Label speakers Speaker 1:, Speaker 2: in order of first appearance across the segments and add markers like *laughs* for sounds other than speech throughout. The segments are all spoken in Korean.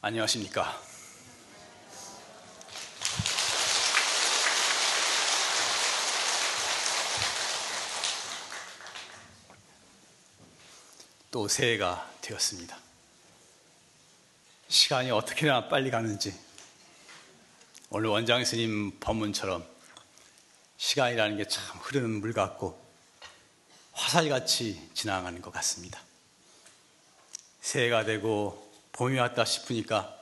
Speaker 1: 안녕하십니까. 또 새해가 되었습니다. 시간이 어떻게나 빨리 가는지 오늘 원장 스님 법문처럼 시간이라는 게 참 흐르는 물 같고 화살같이 지나가는 것 같습니다. 새해가 되고 봄이 왔다 싶으니까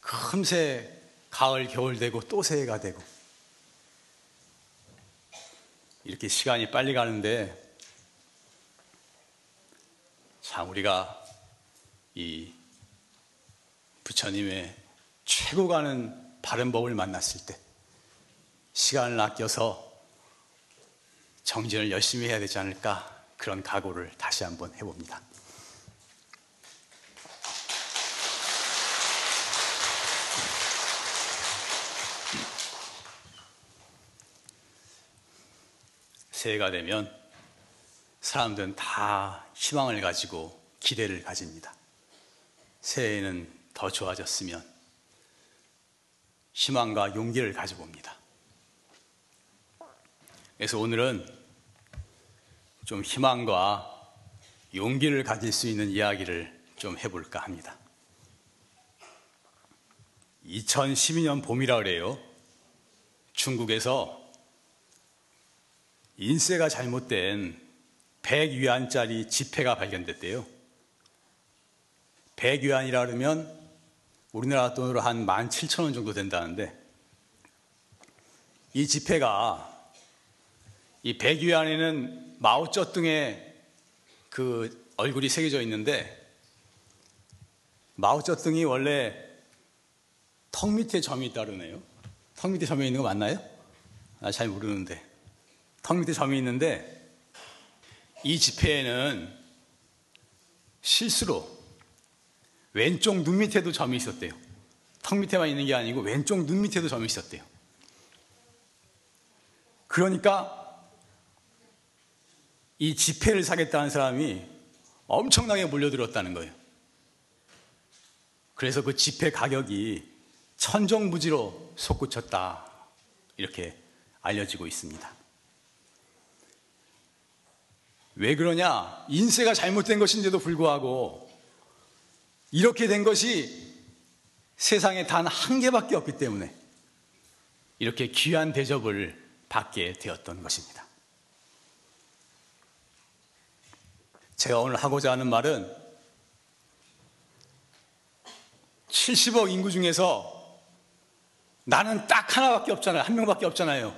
Speaker 1: 금세 가을, 겨울 되고 또 새해가 되고 이렇게 시간이 빨리 가는데 참 우리가 이 부처님의 최고 가는 바른 법을 만났을 때 시간을 아껴서 정진을 열심히 해야 되지 않을까 그런 각오를 다시 한번 해봅니다. 새해가 되면 사람들은 다 희망을 가지고 기대를 가집니다. 새해에는 더 좋아졌으면 희망과 용기를 가져봅니다. 그래서 오늘은 좀 희망과 용기를 가질 수 있는 이야기를 좀 해볼까 합니다. 2012년 봄이라 그래요. 중국에서 인쇄가 잘못된 100위안짜리 지폐가 발견됐대요. 100위안이라 그러면 우리나라 돈으로 한 17,000원 정도 된다는데 이 지폐가 이 100위안에는 마오쩌둥의 그 얼굴이 새겨져 있는데 마오쩌둥이 원래 턱 밑에 점이 그러네요. 턱 밑에 점이 있는 거 맞나요? 아, 잘 모르는데. 턱 밑에 점이 있는데 이 지폐에는 실수로 왼쪽 눈 밑에도 점이 있었대요. 턱 밑에만 있는 게 아니고 왼쪽 눈 밑에도 점이 있었대요. 그러니까 이 지폐를 사겠다는 사람이 엄청나게 몰려들었다는 거예요. 그래서 그 지폐 가격이 천정부지로 솟구쳤다. 이렇게 알려지고 있습니다. 왜 그러냐? 인쇄가 잘못된 것인데도 불구하고 이렇게 된 것이 세상에 단 한 개밖에 없기 때문에 이렇게 귀한 대접을 받게 되었던 것입니다. 제가 오늘 하고자 하는 말은 70억 인구 중에서 나는 딱 하나밖에 없잖아요. 한 명밖에 없잖아요.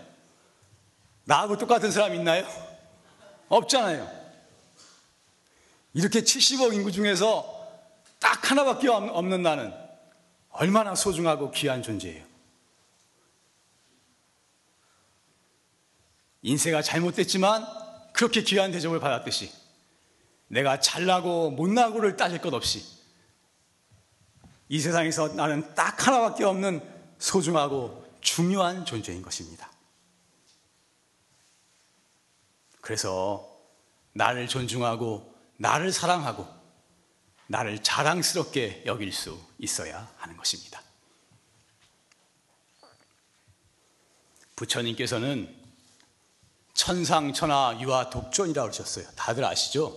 Speaker 1: 나하고 똑같은 사람 있나요? 없잖아요. 이렇게 70억 인구 중에서 딱 하나밖에 없는 나는 얼마나 소중하고 귀한 존재예요. 인쇄가 잘못됐지만 그렇게 귀한 대접을 받았듯이 내가 잘나고 못나고를 따질 것 없이 이 세상에서 나는 딱 하나밖에 없는 소중하고 중요한 존재인 것입니다. 그래서 나를 존중하고 나를 사랑하고 나를 자랑스럽게 여길 수 있어야 하는 것입니다. 부처님께서는 천상천하 유아 독존이라고 그러셨어요. 다들 아시죠?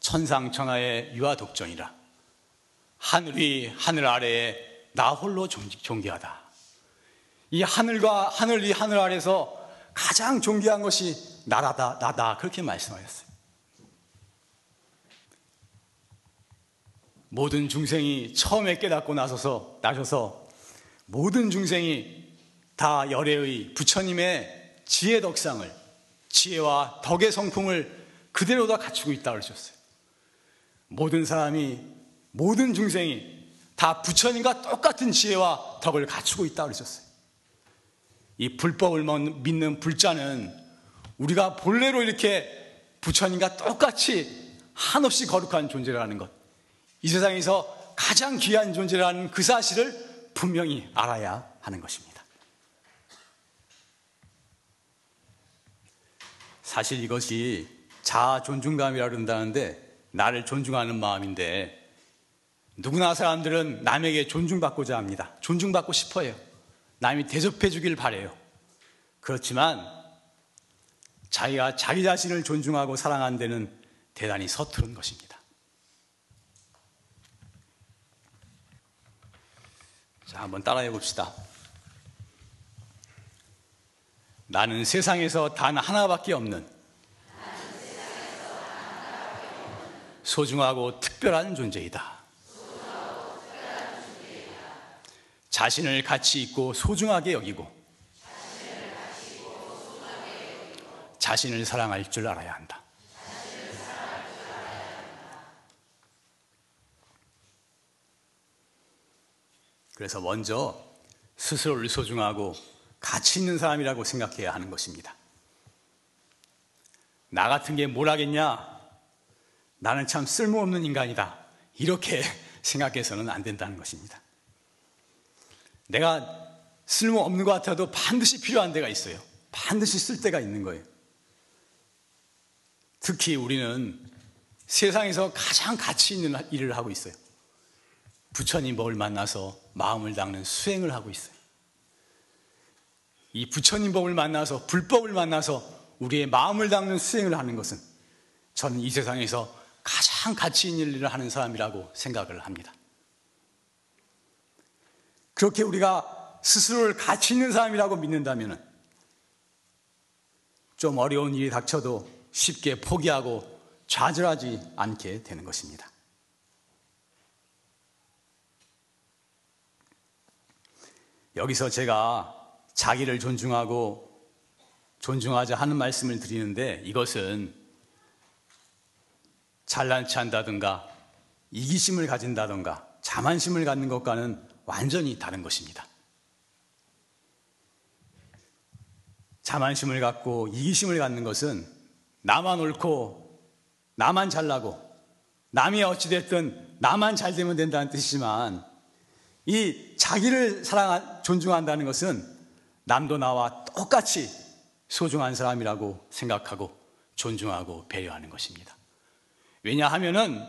Speaker 1: 천상천하의 유아 독존이라. 하늘 위, 하늘 아래에 나 홀로 존귀하다. 이 하늘과 하늘 위, 하늘 아래에서 가장 존귀한 것이 나라다, 나다. 그렇게 말씀하셨어요. 모든 중생이 처음에 깨닫고 나서서, 나셔서 모든 중생이 다 열애의 부처님의 지혜 덕상을, 지혜와 덕의 성품을 그대로 다 갖추고 있다고 그러셨어요. 모든 사람이, 모든 중생이 다 부처님과 똑같은 지혜와 덕을 갖추고 있다고 그러셨어요. 이 불법을 믿는 불자는 우리가 본래로 이렇게 부처님과 똑같이 한없이 거룩한 존재라는 것. 이 세상에서 가장 귀한 존재라는 그 사실을 분명히 알아야 하는 것입니다. 사실 이것이 자아 존중감이라 그런다는데 나를 존중하는 마음인데 누구나 사람들은 남에게 존중받고자 합니다. 존중받고 싶어요. 남이 대접해 주길 바래요. 그렇지만 자기가 자기 자신을 존중하고 사랑하는 데는 대단히 서투른 것입니다. 자, 한번 따라해 봅시다. 나는 세상에서 단 하나밖에 없는 소중하고 특별한 존재이다. 자신을 가치 있고 소중하게 여기고 자신을 사랑할 줄 알아야 한다. 그래서 먼저 스스로를 소중하고 가치 있는 사람이라고 생각해야 하는 것입니다. 나 같은 게 뭘 하겠냐? 나는 참 쓸모없는 인간이다. 이렇게 *laughs* 생각해서는 안 된다는 것입니다. 내가 쓸모없는 것 같아도 반드시 필요한 데가 있어요. 반드시 쓸 데가 있는 거예요. 특히 우리는 세상에서 가장 가치 있는 일을 하고 있어요. 부처님 법을 만나서 마음을 닦는 수행을 하고 있어요. 이 부처님 법을 만나서 불법을 만나서 우리의 마음을 닦는 수행을 하는 것은 저는 이 세상에서 가장 가치 있는 일을 하는 사람이라고 생각을 합니다. 그렇게 우리가 스스로를 가치 있는 사람이라고 믿는다면 좀 어려운 일이 닥쳐도 쉽게 포기하고 좌절하지 않게 되는 것입니다. 여기서 제가 자기를 존중하고 존중하자 하는 말씀을 드리는데 이것은 잘난치 한다든가 이기심을 가진다든가 자만심을 갖는 것과는 완전히 다른 것입니다. 자만심을 갖고 이기심을 갖는 것은 나만 옳고 나만 잘나고 남이 어찌됐든 나만 잘 되면 된다는 뜻이지만 이 자기를 사랑 존중한다는 것은 남도 나와 똑같이 소중한 사람이라고 생각하고 존중하고 배려하는 것입니다. 왜냐하면은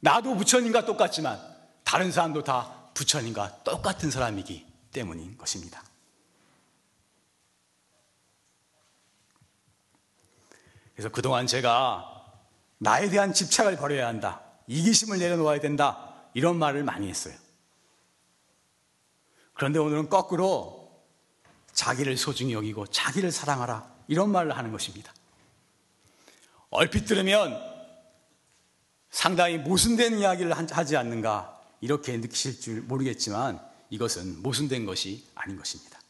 Speaker 1: 나도 부처님과 똑같지만 다른 사람도 다 부처님과 똑같은 사람이기 때문인 것입니다. 그래서 그동안 제가 나에 대한 집착을 버려야 한다. 이기심을 내려놓아야 된다. 이런 말을 많이 했어요. 그런데 오늘은 거꾸로 자기를 소중히 여기고 자기를 사랑하라. 이런 말을 하는 것입니다. 얼핏 들으면 상당히 모순된 이야기를 하지 않는가 이렇게 느끼실 줄 모르겠지만 이것은 모순된 것이 아닌 것입니다.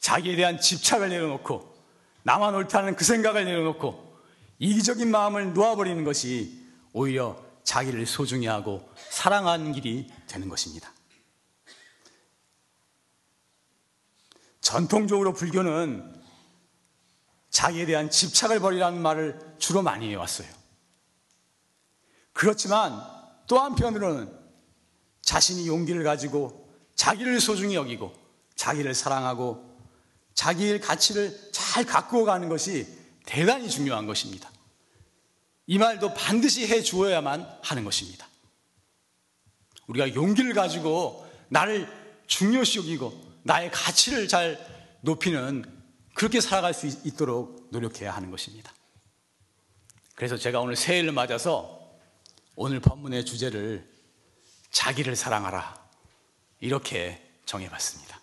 Speaker 1: 자기에 대한 집착을 내려놓고 나만 옳다는 그 생각을 내려놓고 이기적인 마음을 놓아버리는 것이 오히려 자기를 소중히 하고 사랑하는 길이 되는 것입니다. 전통적으로 불교는 자기에 대한 집착을 버리라는 말을 주로 많이 해왔어요. 그렇지만 또 한편으로는 자신이 용기를 가지고 자기를 소중히 여기고 자기를 사랑하고 자기의 가치를 잘 가꾸어 가는 것이 대단히 중요한 것입니다. 이 말도 반드시 해 주어야만 하는 것입니다. 우리가 용기를 가지고 나를 중요시 여기고 나의 가치를 잘 높이는 그렇게 살아갈 수 있도록 노력해야 하는 것입니다. 그래서 제가 오늘 새해를 맞아서 오늘 본문의 주제를 자기를 사랑하라. 이렇게 정해봤습니다.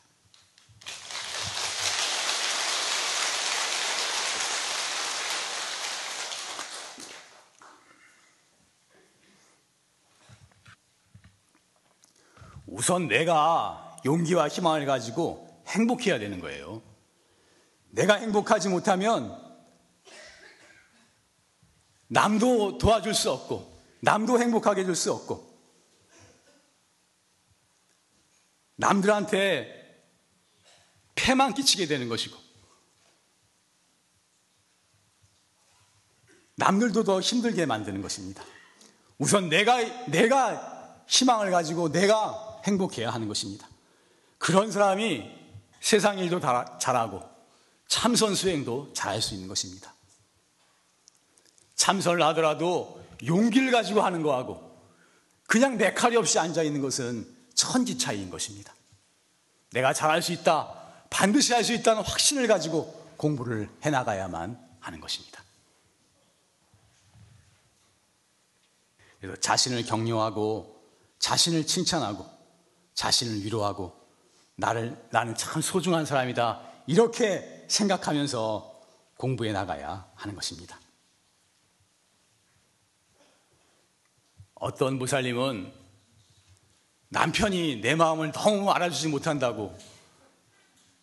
Speaker 1: 우선 내가 용기와 희망을 가지고 행복해야 되는 거예요. 내가 행복하지 못하면 남도 도와줄 수 없고 남도 행복하게 해줄 수 없고, 남들한테 폐만 끼치게 되는 것이고, 남들도 더 힘들게 만드는 것입니다. 우선 내가, 내가 희망을 가지고 내가 행복해야 하는 것입니다. 그런 사람이 세상 일도 잘하고 참선 수행도 잘할 수 있는 것입니다. 참선을 하더라도 용기를 가지고 하는 거하고 그냥 메칼이 없이 앉아 있는 것은 천지 차이인 것입니다. 내가 잘할 수 있다, 반드시 할 수 있다는 확신을 가지고 공부를 해 나가야만 하는 것입니다. 그래서 자신을 격려하고 자신을 칭찬하고 자신을 위로하고 나를 나는 참 소중한 사람이다 이렇게 생각하면서 공부해 나가야 하는 것입니다. 어떤 무살림은 남편이 내 마음을 너무 알아주지 못한다고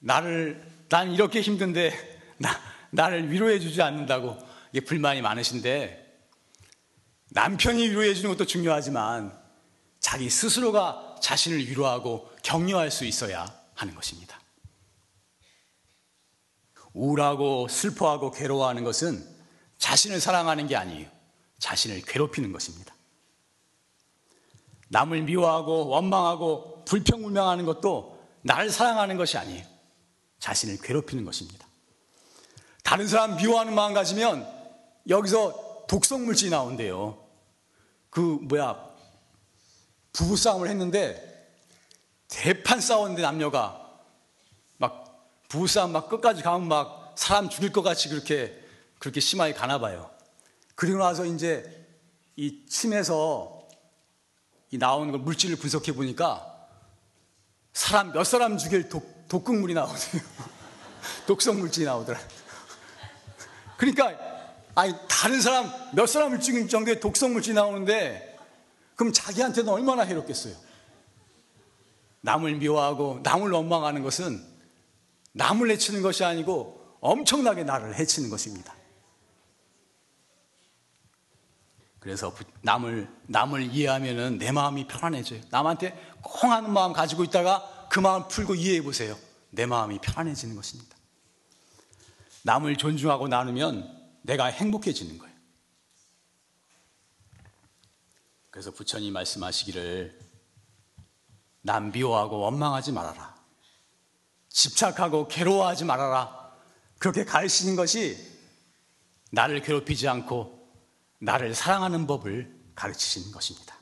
Speaker 1: 나를 난 이렇게 힘든데 나, 나를 위로해 주지 않는다고 이게 불만이 많으신데 남편이 위로해 주는 것도 중요하지만 자기 스스로가 자신을 위로하고 격려할 수 있어야 하는 것입니다. 우울하고 슬퍼하고 괴로워하는 것은 자신을 사랑하는 게 아니에요. 자신을 괴롭히는 것입니다. 남을 미워하고 원망하고 불평불명하는 것도 나를 사랑하는 것이 아니에요. 자신을 괴롭히는 것입니다. 다른 사람 미워하는 마음 가지면 여기서 독성 물질이 나온대요. 그 뭐야 부부 싸움을 했는데 대판 싸웠는데 남녀가 막 부부 싸움 막 끝까지 가면 막 사람 죽일 것 같이 그렇게 그렇게 심하게 가나 봐요. 그리고 나서 이제 이 침에서 이 나오는 걸 물질을 분석해 보니까 사람 몇 사람 죽일 독, 독극물이 나오더요 *laughs* 독성 물질이 나오더라. 그러니까 아니 다른 사람 몇 사람을 죽일 정도의 독성 물질이 나오는데 그럼 자기한테는 얼마나 해롭겠어요. 남을 미워하고 남을 원망하는 것은 남을 해치는 것이 아니고 엄청나게 나를 해치는 것입니다. 그래서 남을 남을 이해하면은 내 마음이 편안해져요. 남한테 콩하는 마음 가지고 있다가 그 마음 풀고 이해해 보세요. 내 마음이 편안해지는 것입니다. 남을 존중하고 나누면 내가 행복해지는 거예요. 그래서 부처님 말씀하시기를 남 미워하고 원망하지 말아라. 집착하고 괴로워하지 말아라. 그렇게 가르치는 것이 나를 괴롭히지 않고 나를 사랑하는 법을 가르치시는 것입니다.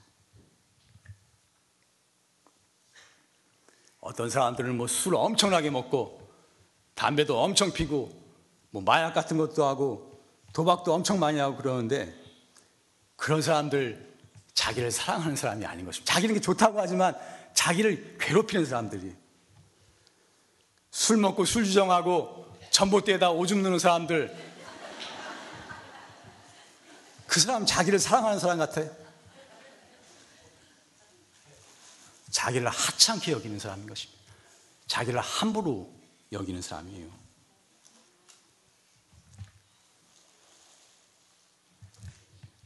Speaker 1: 어떤 사람들은 뭐 술 엄청나게 먹고 담배도 엄청 피고 뭐 마약 같은 것도 하고 도박도 엄청 많이 하고 그러는데 그런 사람들 자기를 사랑하는 사람이 아닌 것입니다. 자기는 게 좋다고 하지만 자기를 괴롭히는 사람들이 술 먹고 술 주정하고 전봇대에다 오줌 누는 사람들 그 사람 자기를 사랑하는 사람 같아요. 자기를 하찮게 여기는 사람인 것입니다. 자기를 함부로 여기는 사람이에요.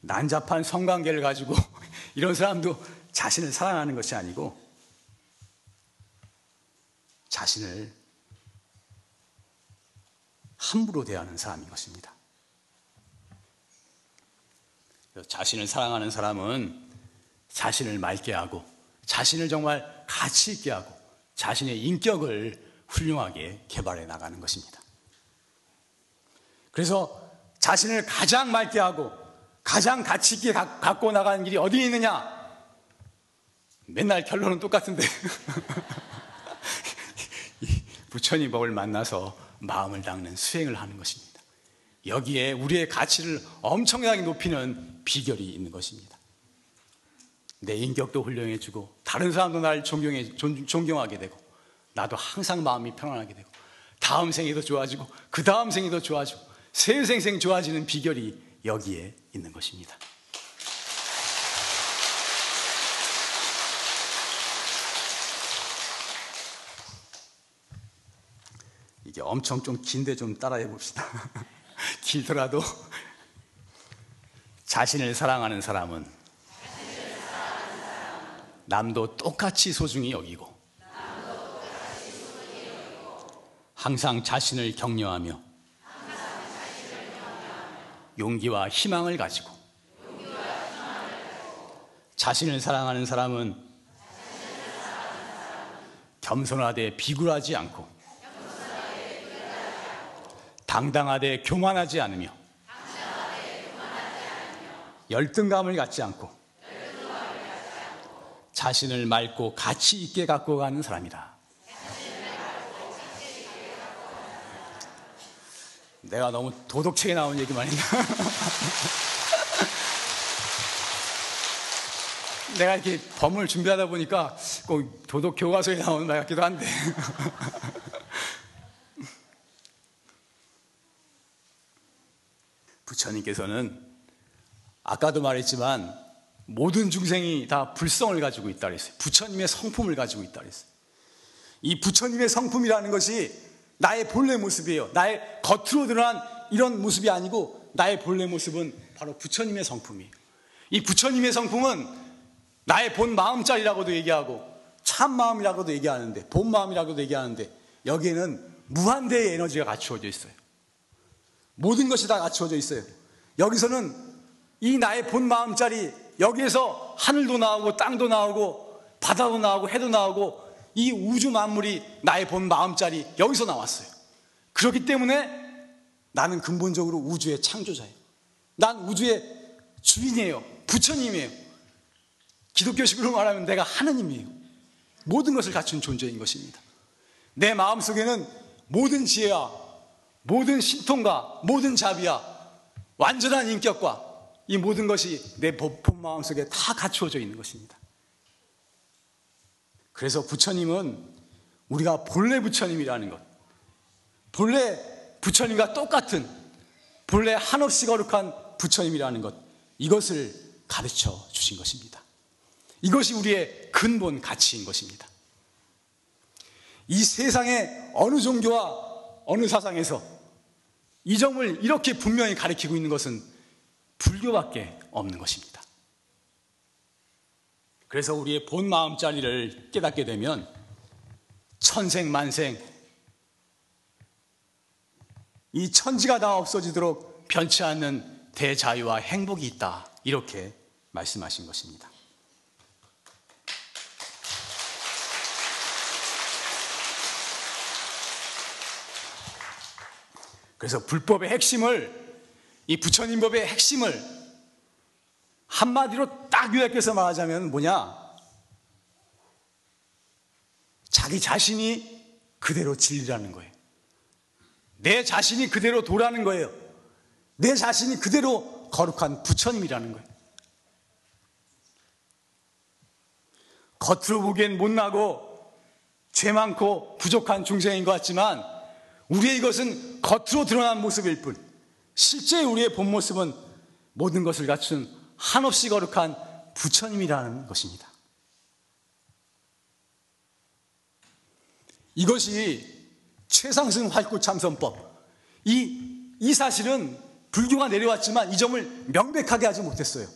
Speaker 1: 난잡한 성관계를 가지고 *laughs* 이런 사람도 자신을 사랑하는 것이 아니고 자신을 함부로 대하는 사람인 것입니다. 자신을 사랑하는 사람은 자신을 맑게 하고 자신을 정말 가치 있게 하고 자신의 인격을 훌륭하게 개발해 나가는 것입니다. 그래서 자신을 가장 맑게 하고 가장 가치 있게 갖고 나가는 길이 어디 있느냐? 맨날 결론은 똑같은데. *laughs* 부처님 법을 만나서 마음을 닦는 수행을 하는 것입니다. 여기에 우리의 가치를 엄청나게 높이는 비결이 있는 것입니다. 내 인격도 훌륭해지고 다른 사람도 날 존경해, 존경하게 되고 나도 항상 마음이 편안하게 되고 다음 생에도 좋아지고 그 다음 생에도 좋아지고 세생생 좋아지는 비결이 여기에 있는 것입니다. 이게 엄청 좀 긴데 좀 따라해 봅시다. *laughs* 길더라도 자신을 사랑하는 사람은 남도 똑같이 소중히 여기고 항상 자신을 격려하며 용기와 희망을 가지고 자신을 사랑하는 사람은 겸손하되 비굴하지 않고 당당하되 교만하지 않으며 열등감을 갖지 않고 자신을 맑고 가치 있게 갖고 가는 사람이다. 내가 너무 도덕책에 나온 얘기만 했나? *laughs* 내가 이렇게 범을 준비하다 보니까 꼭 도덕 교과서에 나오는 말 같기도 한데. *laughs* 부처님께서는 아까도 말했지만 모든 중생이 다 불성을 가지고 있다 그랬어요. 부처님의 성품을 가지고 있다 그랬어요. 이 부처님의 성품이라는 것이 나의 본래 모습이에요. 나의 겉으로 드러난 이런 모습이 아니고 나의 본래 모습은 바로 부처님의 성품이에요. 이 부처님의 성품은 나의 본 마음짜리라고도 얘기하고 참 마음이라고도 얘기하는데 본 마음이라고도 얘기하는데 여기에는 무한대의 에너지가 갖추어져 있어요. 모든 것이 다 갖추어져 있어요. 여기서는 이 나의 본 마음짜리 여기에서 하늘도 나오고 땅도 나오고 바다도 나오고 해도 나오고 이 우주 만물이 나의 본 마음짜리 여기서 나왔어요. 그렇기 때문에 나는 근본적으로 우주의 창조자예요. 난 우주의 주인이에요. 부처님이에요. 기독교식으로 말하면 내가 하느님이에요. 모든 것을 갖춘 존재인 것입니다. 내 마음 속에는 모든 지혜와 모든 신통과 모든 자비와 완전한 인격과 이 모든 것이 내본 마음 속에 다 갖추어져 있는 것입니다. 그래서 부처님은 우리가 본래 부처님이라는 것, 본래 부처님과 똑같은 본래 한없이 거룩한 부처님이라는 것, 이것을 가르쳐 주신 것입니다. 이것이 우리의 근본 가치인 것입니다. 이 세상의 어느 종교와 어느 사상에서 이 점을 이렇게 분명히 가리키고 있는 것은 불교밖에 없는 것입니다. 그래서 우리의 본 마음짜리를 깨닫게 되면 천생 만생 이 천지가 다 없어지도록 변치 않는 대자유와 행복이 있다. 이렇게 말씀하신 것입니다. 그래서 불법의 핵심을 이 부처님 법의 핵심을 한마디로 딱 요약해서 말하자면 뭐냐? 자기 자신이 그대로 진리라는 거예요. 내 자신이 그대로 도라는 거예요. 내 자신이 그대로 거룩한 부처님이라는 거예요. 겉으로 보기엔 못나고 죄 많고 부족한 중생인 것 같지만 우리의 이것은 겉으로 드러난 모습일 뿐 실제 우리의 본 모습은 모든 것을 갖춘 한없이 거룩한 부처님이라는 것입니다. 이것이 최상승 활구 참선법. 이, 이 사실은 불교가 내려왔지만 이 점을 명백하게 하지 못했어요.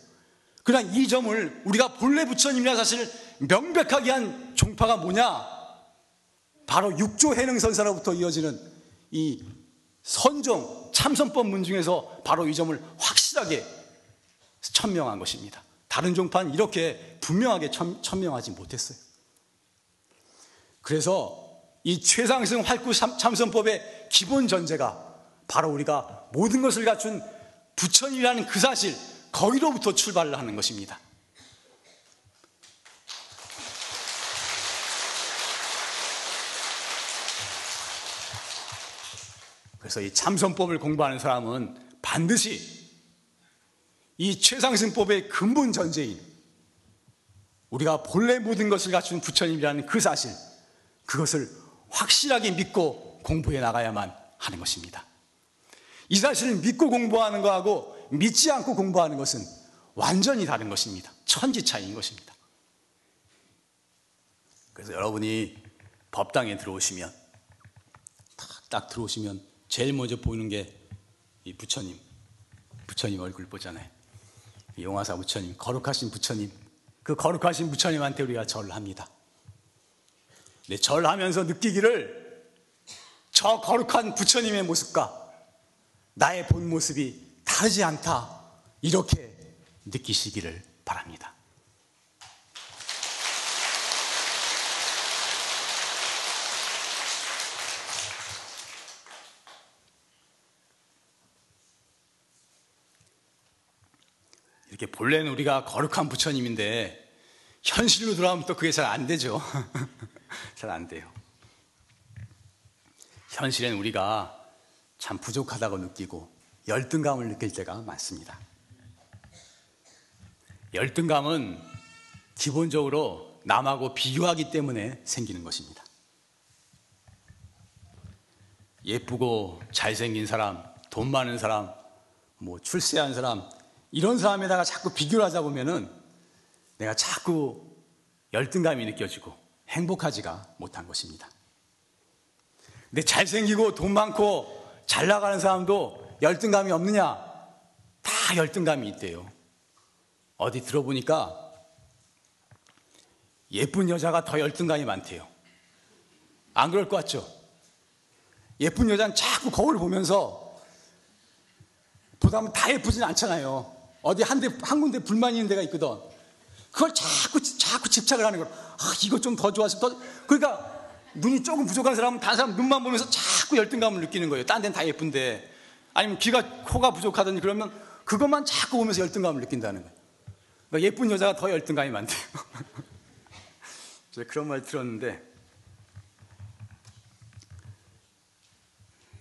Speaker 1: 그러나 이 점을 우리가 본래 부처님이라는 사실을 명백하게 한 종파가 뭐냐? 바로 육조 해능 선사로부터 이어지는 이 선종 참선법 문 중에서 바로 이 점을 확실하게 천명한 것입니다. 다른 종파는 이렇게 분명하게 천, 천명하지 못했어요. 그래서 이 최상승 활구 참선법의 기본 전제가 바로 우리가 모든 것을 갖춘 부처님이라는 그 사실, 거기로부터 출발을 하는 것입니다. 그래서 이 참선법을 공부하는 사람은 반드시 이 최상승법의 근본 전제인 우리가 본래 모든 것을 갖춘 부처님이라는 그 사실, 그것을 확실하게 믿고 공부해 나가야만 하는 것입니다. 이 사실을 믿고 공부하는 것하고 믿지 않고 공부하는 것은 완전히 다른 것입니다. 천지 차이인 것입니다. 그래서 여러분이 법당에 들어오시면 딱, 딱 들어오시면 제일 먼저 보이는 게 이 부처님, 부처님 얼굴 보잖아요. 용화사 부처님, 거룩하신 부처님, 그 거룩하신 부처님한테 우리가 절을 합니다. 네, 절하면서 느끼기를 저 거룩한 부처님의 모습과 나의 본 모습이 다르지 않다. 이렇게 느끼시기를 바랍니다. 이렇게 본래는 우리가 거룩한 부처님인데 현실로 돌아오면 또 그게 잘 안 되죠. *laughs* 잘 안 돼요. 현실엔 우리가 참 부족하다고 느끼고 열등감을 느낄 때가 많습니다. 열등감은 기본적으로 남하고 비교하기 때문에 생기는 것입니다. 예쁘고 잘생긴 사람, 돈 많은 사람, 뭐 출세한 사람, 이런 사람에다가 자꾸 비교를 하다 보면은 내가 자꾸 열등감이 느껴지고 행복하지가 못한 것입니다. 근데 잘생기고 돈 많고 잘 나가는 사람도 열등감이 없느냐? 다 열등감이 있대요. 어디 들어보니까 예쁜 여자가 더 열등감이 많대요. 안 그럴 것 같죠? 예쁜 여자는 자꾸 거울 보면서 보다 보면 다 예쁘진 않잖아요. 어디 한 대, 한 군데 불만 있는 데가 있거든. 그걸 자꾸, 자꾸 집착을 하는 거야. 아, 이거 좀 더 좋아서 더. 그러니까 눈이 조금 부족한 사람은 다른 사람 눈만 보면서 자꾸 열등감을 느끼는 거예요. 딴 데는 다 예쁜데. 아니면 귀가, 코가 부족하더니 그러면 그것만 자꾸 보면서 열등감을 느낀다는 거예요. 그러니까 예쁜 여자가 더 열등감이 많대요. *laughs* 제가 그런 말 들었는데.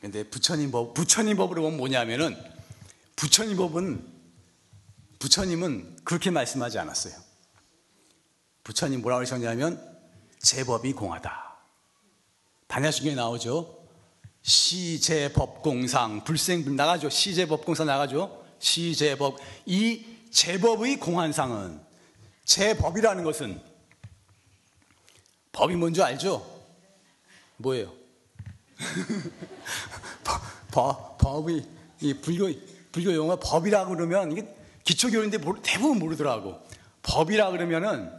Speaker 1: 근데 부처님 법, 부처님 법으로 보면 뭐냐면은 부처님 법은 부처님은 그렇게 말씀하지 않았어요. 부처님 뭐라고 하셨냐면 제법이 공하다. 반야신경에 나오죠. 시제법공상 불생불 나가죠. 시제법공상 나가죠. 시제법 이 제법의 공한상은 제법이라는 것은 법이 뭔지 알죠? 뭐예요? *laughs* 법, 법이 이 불교 불교 용어 법이라고 그러면 이게 기초교인데 대부분 모르더라고. 법이라 그러면은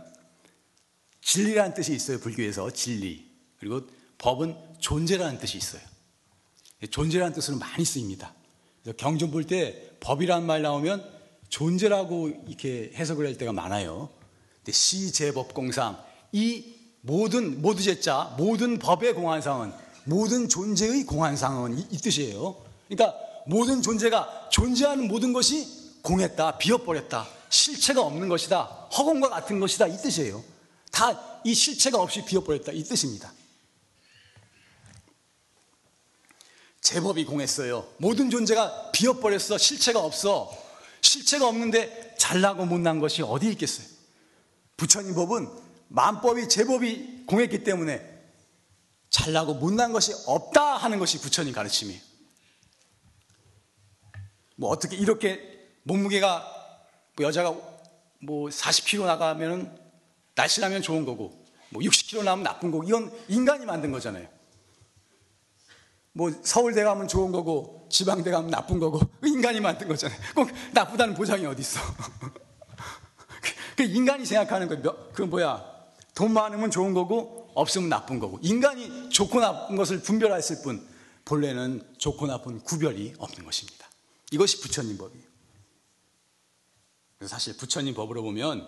Speaker 1: 진리라는 뜻이 있어요. 불교에서 진리. 그리고 법은 존재라는 뜻이 있어요. 존재라는 뜻으로 많이 쓰입니다. 경전 볼 때 법이라는 말 나오면 존재라고 이렇게 해석을 할 때가 많아요. 근데 시제법공상 이 모든 모두 제자 모든 법의 공안상은 모든 존재의 공안상은 이, 이 뜻이에요. 그러니까 모든 존재가 존재하는 모든 것이 공했다, 비어버렸다, 실체가 없는 것이다, 허공과 같은 것이다 이 뜻이에요. 다 이 실체가 없이 비어버렸다 이 뜻입니다. 제법이 공했어요. 모든 존재가 비어버렸어. 실체가 없어. 실체가 없는데 잘나고 못난 것이 어디 있겠어요? 부처님 법은 만법이 제법이 공했기 때문에 잘나고 못난 것이 없다 하는 것이 부처님 가르침이에요. 뭐 어떻게 이렇게 몸무게가 뭐 여자가 뭐 40kg 나가면은 날씬하면 좋은 거고 뭐 60kg 나면 나쁜 거고 이건 인간이 만든 거잖아요. 뭐 서울대 가면 좋은 거고 지방대 가면 나쁜 거고 인간이 만든 거잖아요. 꼭 나쁘다는 보장이 어디 있어? *laughs* 그 인간이 생각하는 거, 그 뭐야? 돈 많으면 좋은 거고 없으면 나쁜 거고 인간이 좋고 나쁜 것을 분별했을 뿐 본래는 좋고 나쁜 구별이 없는 것입니다. 이것이 부처님 법이에요. 사실 부처님 법으로 보면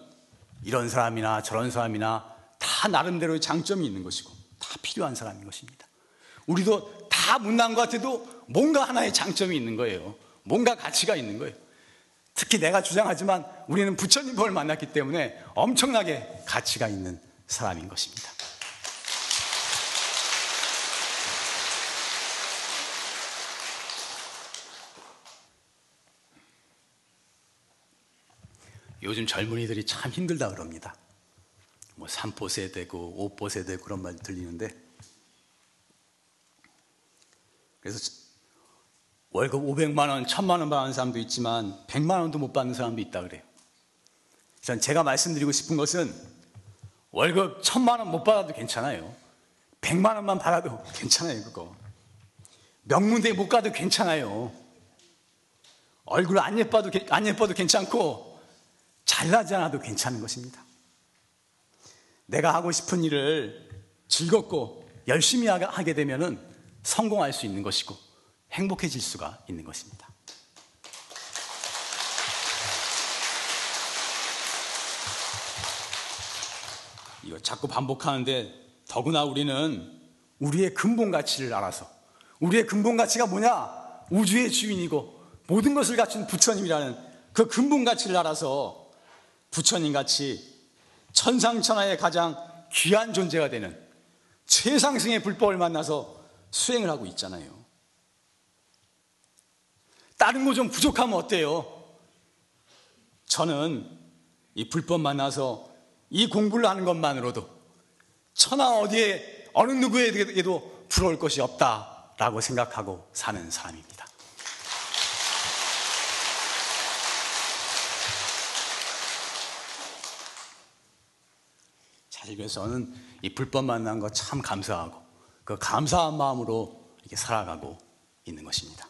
Speaker 1: 이런 사람이나 저런 사람이나 다 나름대로의 장점이 있는 것이고 다 필요한 사람인 것입니다. 우리도 다 못난 것 같아도 뭔가 하나의 장점이 있는 거예요. 뭔가 가치가 있는 거예요. 특히 내가 주장하지만 우리는 부처님 법을 만났기 때문에 엄청나게 가치가 있는 사람인 것입니다. 요즘 젊은이들이 참 힘들다 그럽니다. 뭐 3포 세대고 5포 세대고 그런 말 들리는데 그래서 월급 500만 원, 1000만 원 받는 사람도 있지만 100만 원도 못 받는 사람도 있다 그래요. 전 제가 말씀드리고 싶은 것은 월급 1000만 원 못 받아도 괜찮아요. 100만 원만 받아도 *laughs* 괜찮아요, 그거. 명문대 못 가도 괜찮아요. 얼굴 안 예뻐도, 안 예뻐도 괜찮고, 잘나지 않아도 괜찮은 것입니다. 내가 하고 싶은 일을 즐겁고 열심히 하게 되면 성공할 수 있는 것이고 행복해질 수가 있는 것입니다. 이거 자꾸 반복하는데 더구나 우리는 우리의 근본 가치를 알아서 우리의 근본 가치가 뭐냐? 우주의 주인이고 모든 것을 갖춘 부처님이라는 그 근본 가치를 알아서 부처님 같이 천상천하의 가장 귀한 존재가 되는 최상승의 불법을 만나서 수행을 하고 있잖아요. 다른 거 좀 부족하면 어때요? 저는 이 불법 만나서 이 공부를 하는 것만으로도 천하 어디에 어느 누구에게도 부러울 것이 없다라고 생각하고 사는 사람입니다. 사실 그래서 저는 이 불법 만난 거 참 감사하고 그 감사한 마음으로 이렇게 살아가고 있는 것입니다.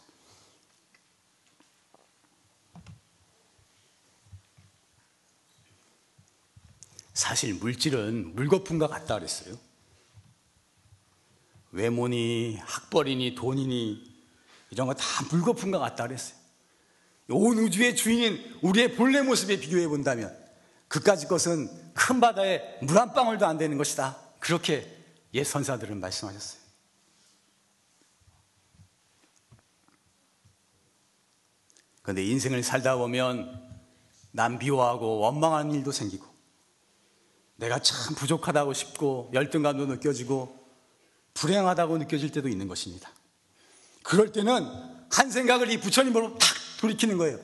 Speaker 1: 사실 물질은 물거품과 같다 그랬어요. 외모니 학벌이니 돈이니 이런 거 다 물거품과 같다 그랬어요. 온 우주의 주인인 우리의 본래 모습에 비교해 본다면 그까지 것은 큰 바다에 물 한 방울도 안 되는 것이다. 그렇게 옛 선사들은 말씀하셨어요. 그런데 인생을 살다 보면 남 미워하고 원망하는 일도 생기고 내가 참 부족하다고 싶고 열등감도 느껴지고 불행하다고 느껴질 때도 있는 것입니다. 그럴 때는 한 생각을 이 부처님으로 탁 돌이키는 거예요.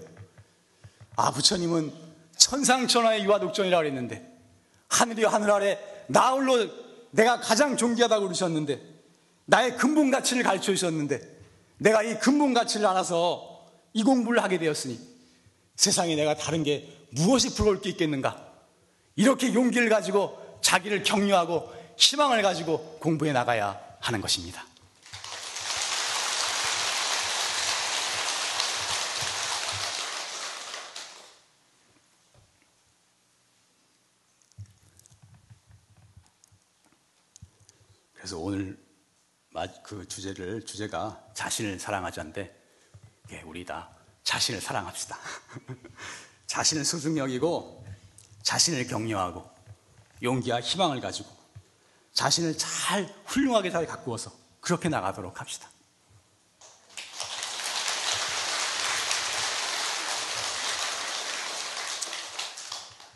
Speaker 1: 아, 부처님은 천상천하의 유아독존이라고 그랬는데 하늘이 하늘 아래 나 홀로 내가 가장 존귀하다고 그러셨는데 나의 근본 가치를 가르쳐 주셨는데 내가 이 근본 가치를 알아서 이 공부를 하게 되었으니 세상에 내가 다른 게 무엇이 부러울 게 있겠는가? 이렇게 용기를 가지고 자기를 격려하고 희망을 가지고 공부해 나가야 하는 것입니다. 그래서 오늘 그 주제를 주제가 자신을 사랑하자인데 예, 우리 다 자신을 사랑합시다. *laughs* 자신을 소중 여기고 자신을 격려하고 용기와 희망을 가지고 자신을 잘 훌륭하게 잘 가꾸어서 그렇게 나가도록 합시다.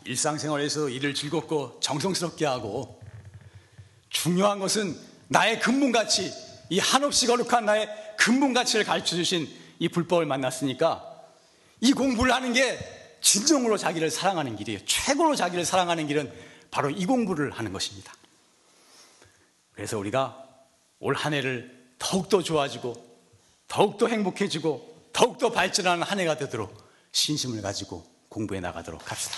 Speaker 1: 일상생활에서 일을 즐겁고 정성스럽게 하고 중요한 것은 나의 근본 가치, 이 한없이 거룩한 나의 근본 가치를 가르쳐 주신 이 불법을 만났으니까 이 공부를 하는 게 진정으로 자기를 사랑하는 길이에요. 최고로 자기를 사랑하는 길은 바로 이 공부를 하는 것입니다. 그래서 우리가 올 한 해를 더욱더 좋아지고 더욱더 행복해지고 더욱더 발전하는 한 해가 되도록 신심을 가지고 공부해 나가도록 합시다.